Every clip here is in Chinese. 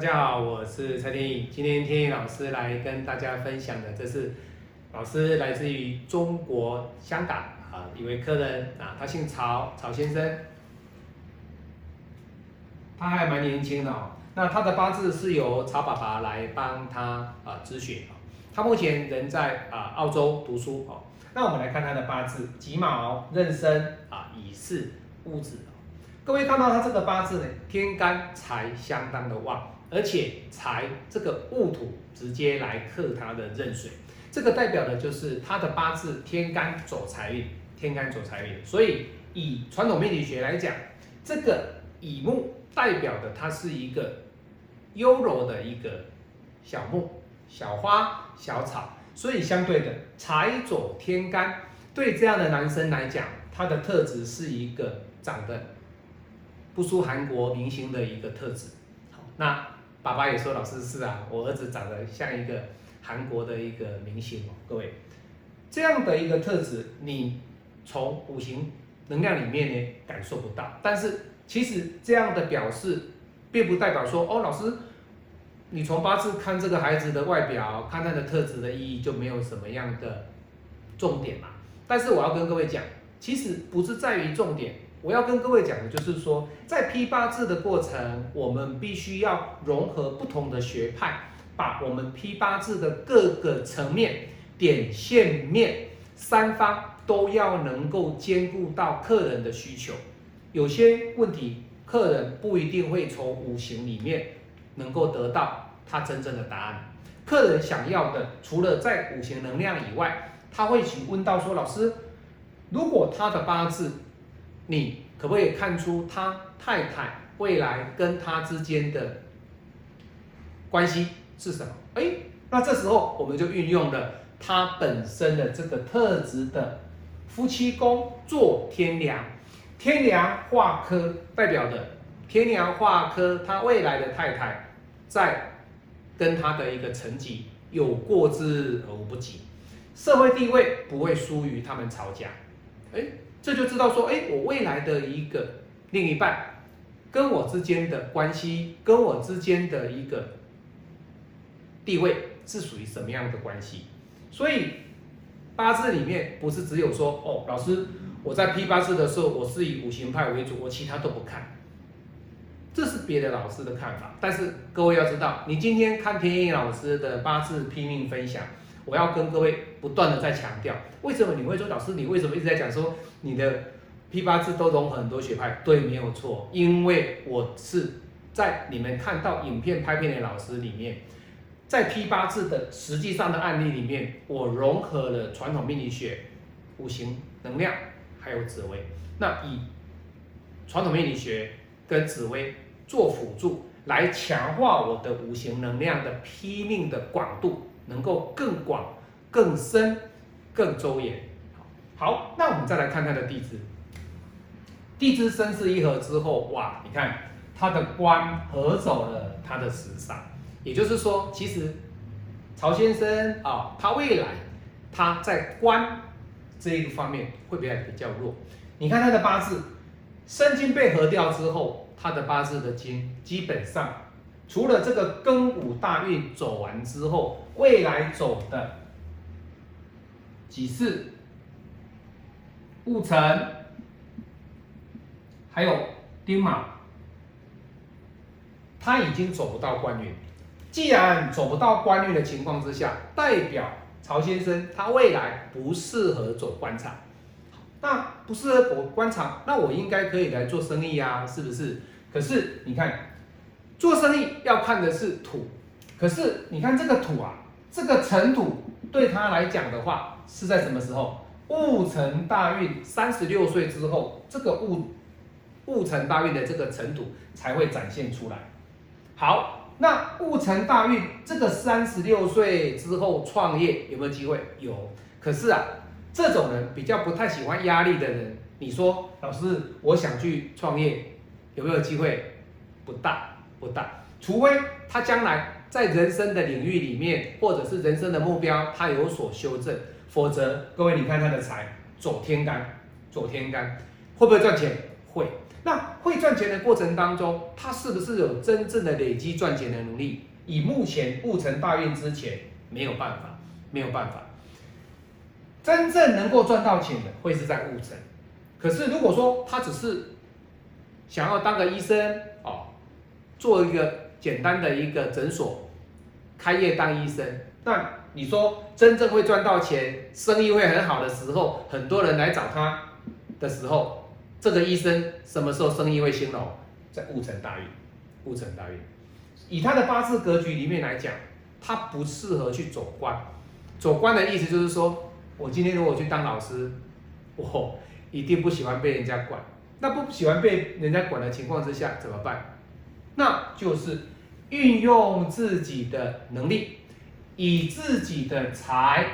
大家好，我是蔡天意。今天天意老师来跟大家分享的，这是老师来自于中国香港啊一位客人啊，他姓曹，曹先生，他还蛮年轻的哦。那他的八字是由曹爸爸来帮他啊咨询啊。他目前人在啊澳洲读书哦。那我们来看他的八字：己卯、壬申啊、乙巳、戊子。各位看到他这个八字呢，天干财相当的旺，而且财这个戊土直接来克他的壬水，这个代表的就是他的八字天干走财运，天干走财运。所以以传统命理学来讲，这个乙木代表的它是一个优柔的一个小木、小花、小草，所以相对的财走天干，对这样的男生来讲，他的特质是一个长得。不输韩国明星的一个特质，好，那爸爸也说老师是啊，我儿子长得像一个韩国的一个明星哦，各位，这样的一个特质，你从五行能量里面呢感受不到，但是其实这样的表示，并不代表说哦，老师，你从八字看这个孩子的外表，看他的特质的意义就没有什么样的重点嘛？但是我要跟各位讲，其实不是在于重点。我要跟各位讲的就是说，在批八字的过程，我们必须要融合不同的学派，把我们批八字的各个层面、点、线、面三方都要能够兼顾到客人的需求。有些问题，客人不一定会从五行里面能够得到他真正的答案。客人想要的，除了在五行能量以外，他会去问到说：“老师，如果他的八字……”你可不可以看出他太太未来跟他之间的关系是什么？哎，那这时候我们就运用了他本身的这个特质的夫妻宫做天梁，天梁化科代表的天梁化科，他未来的太太在跟他的一个成绩有过之而无不及，社会地位不会输于他们吵架，哎。这就知道说，哎，我未来的一个另一半跟我之间的关系，跟我之间的一个地位是属于什么样的关系？所以八字里面不是只有说，哦，老师我在批八字的时候，我是以五行派为主，我其他都不看，这是别的老师的看法。但是各位要知道，你今天看田野老师的八字拼命分享。我要跟各位不断的在强调，为什么你会说老师，你为什么一直在讲说你的批八字都融合很多学派？对，没有错，因为我是在你们看到影片拍片的老师里面，在批八字的实际上的案例里面，我融合了传统命理学、五行能量还有紫微，那以传统命理学跟紫微做辅助，来强化我的五行能量的批命的广度。能够更广、更深、更周延。好，那我们再来看他的地支。地支生巳一合之后，哇，你看他的官合走了他的食煞，也就是说，其实曹先生啊，他未来他在官这一个方面会比较比较弱。你看他的八字，申金被合掉之后，他的八字的金基本上。除了这个庚午大运走完之后，未来走的己巳、戊辰，还有丁卯，他已经走不到官运。既然走不到官运的情况之下，代表曹先生他未来不适合走官场。那不适合走官场，那我应该可以来做生意啊，是不是？可是你看。做生意要看的是土，可是你看这个土啊，这个尘土对他来讲的话，是在什么时候？戊辰大运三十六岁之后，这个戊戊辰大运的这个尘土才会展现出来。好，那戊辰大运这个三十六岁之后创业有没有机会？有。可是啊，这种人比较不太喜欢压力的人，你说老师，我想去创业，有没有机会？不大。不大，除非他将来在人生的领域里面，或者是人生的目标，他有所修正，否则，各位你看他的财走天干，走天干会不会赚钱？会。那会赚钱的过程当中，他是不是有真正的累积赚钱的能力？以目前戊辰大运之前，没有办法，没有办法。真正能够赚到钱的，会是在戊辰。可是如果说他只是想要当个医生哦，做一个简单的一个诊所，开业当医生，那你说真正会赚到钱，生意会很好的时候，很多人来找他的时候，这个医生什么时候生意会兴隆？在戊辰大运，戊辰大运，以他的八字格局里面来讲，他不适合去走官。走官的意思就是说，我今天如果去当老师，我一定不喜欢被人家管。那不喜欢被人家管的情况之下怎么办？那就是运用自己的能力。以自己的才、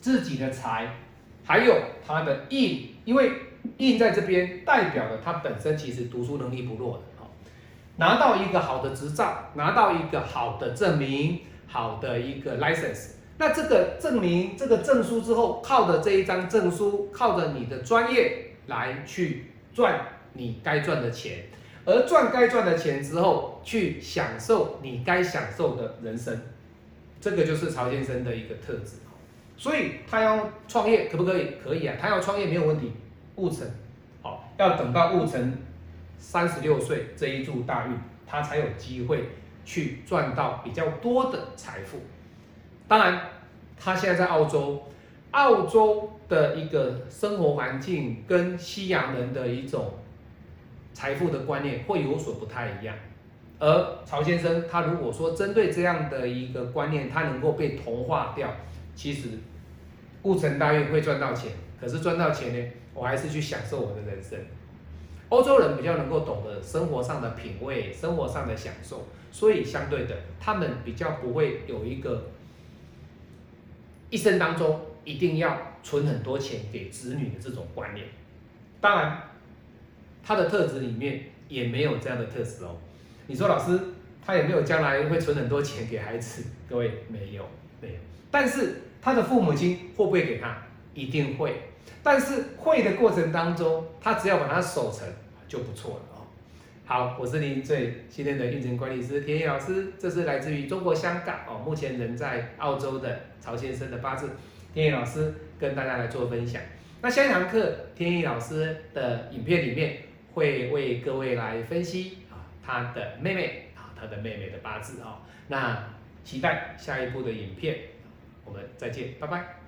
自己的才，还有他的印，因为印在这边代表了他本身其实读书能力不弱的，好，拿到一个好的执照，拿到一个好的证明，好的一个 license，那这个证明、这个证书之后，靠着这一张证书，靠着你的专业来去赚你该赚的钱，而赚该赚的钱之后，去享受你该享受的人生。这个就是曹先生的一个特质，所以他要创业可不可以？可以啊，他要创业没有问题。戊辰，好，要等到戊辰三十六岁这一柱大运，他才有机会去赚到比较多的财富。当然，他现在在澳洲，澳洲的一个生活环境跟西洋人的一种财富的观念会有所不太一样。而曹先生，他如果说针对这样的一个观念，他能够被同化掉，其实顾城大运会赚到钱，可是赚到钱呢，我还是去享受我的人生。欧洲人比较能够懂得生活上的品味，生活上的享受，所以相对的，他们比较不会有一个一生当中一定要存很多钱给子女的这种观念。当然，他的特质里面也没有这样的特质哦。你说老师，他也没有将来会存很多钱给孩子？各位没有，没有。但是他的父母亲会不会给他？一定会。但是会的过程当中，他只要把它守成就不错了哦。好，我是您最信任的运程管理师田野老师，这是来自于中国香港哦，目前人在澳洲的曹先生的八字，田野老师跟大家来做分享。那下一堂课，田野老师的影片里面会为各位来分析啊。他的妹妹啊，他的妹妹的八字啊，那期待下一部的影片，我们再见，拜拜。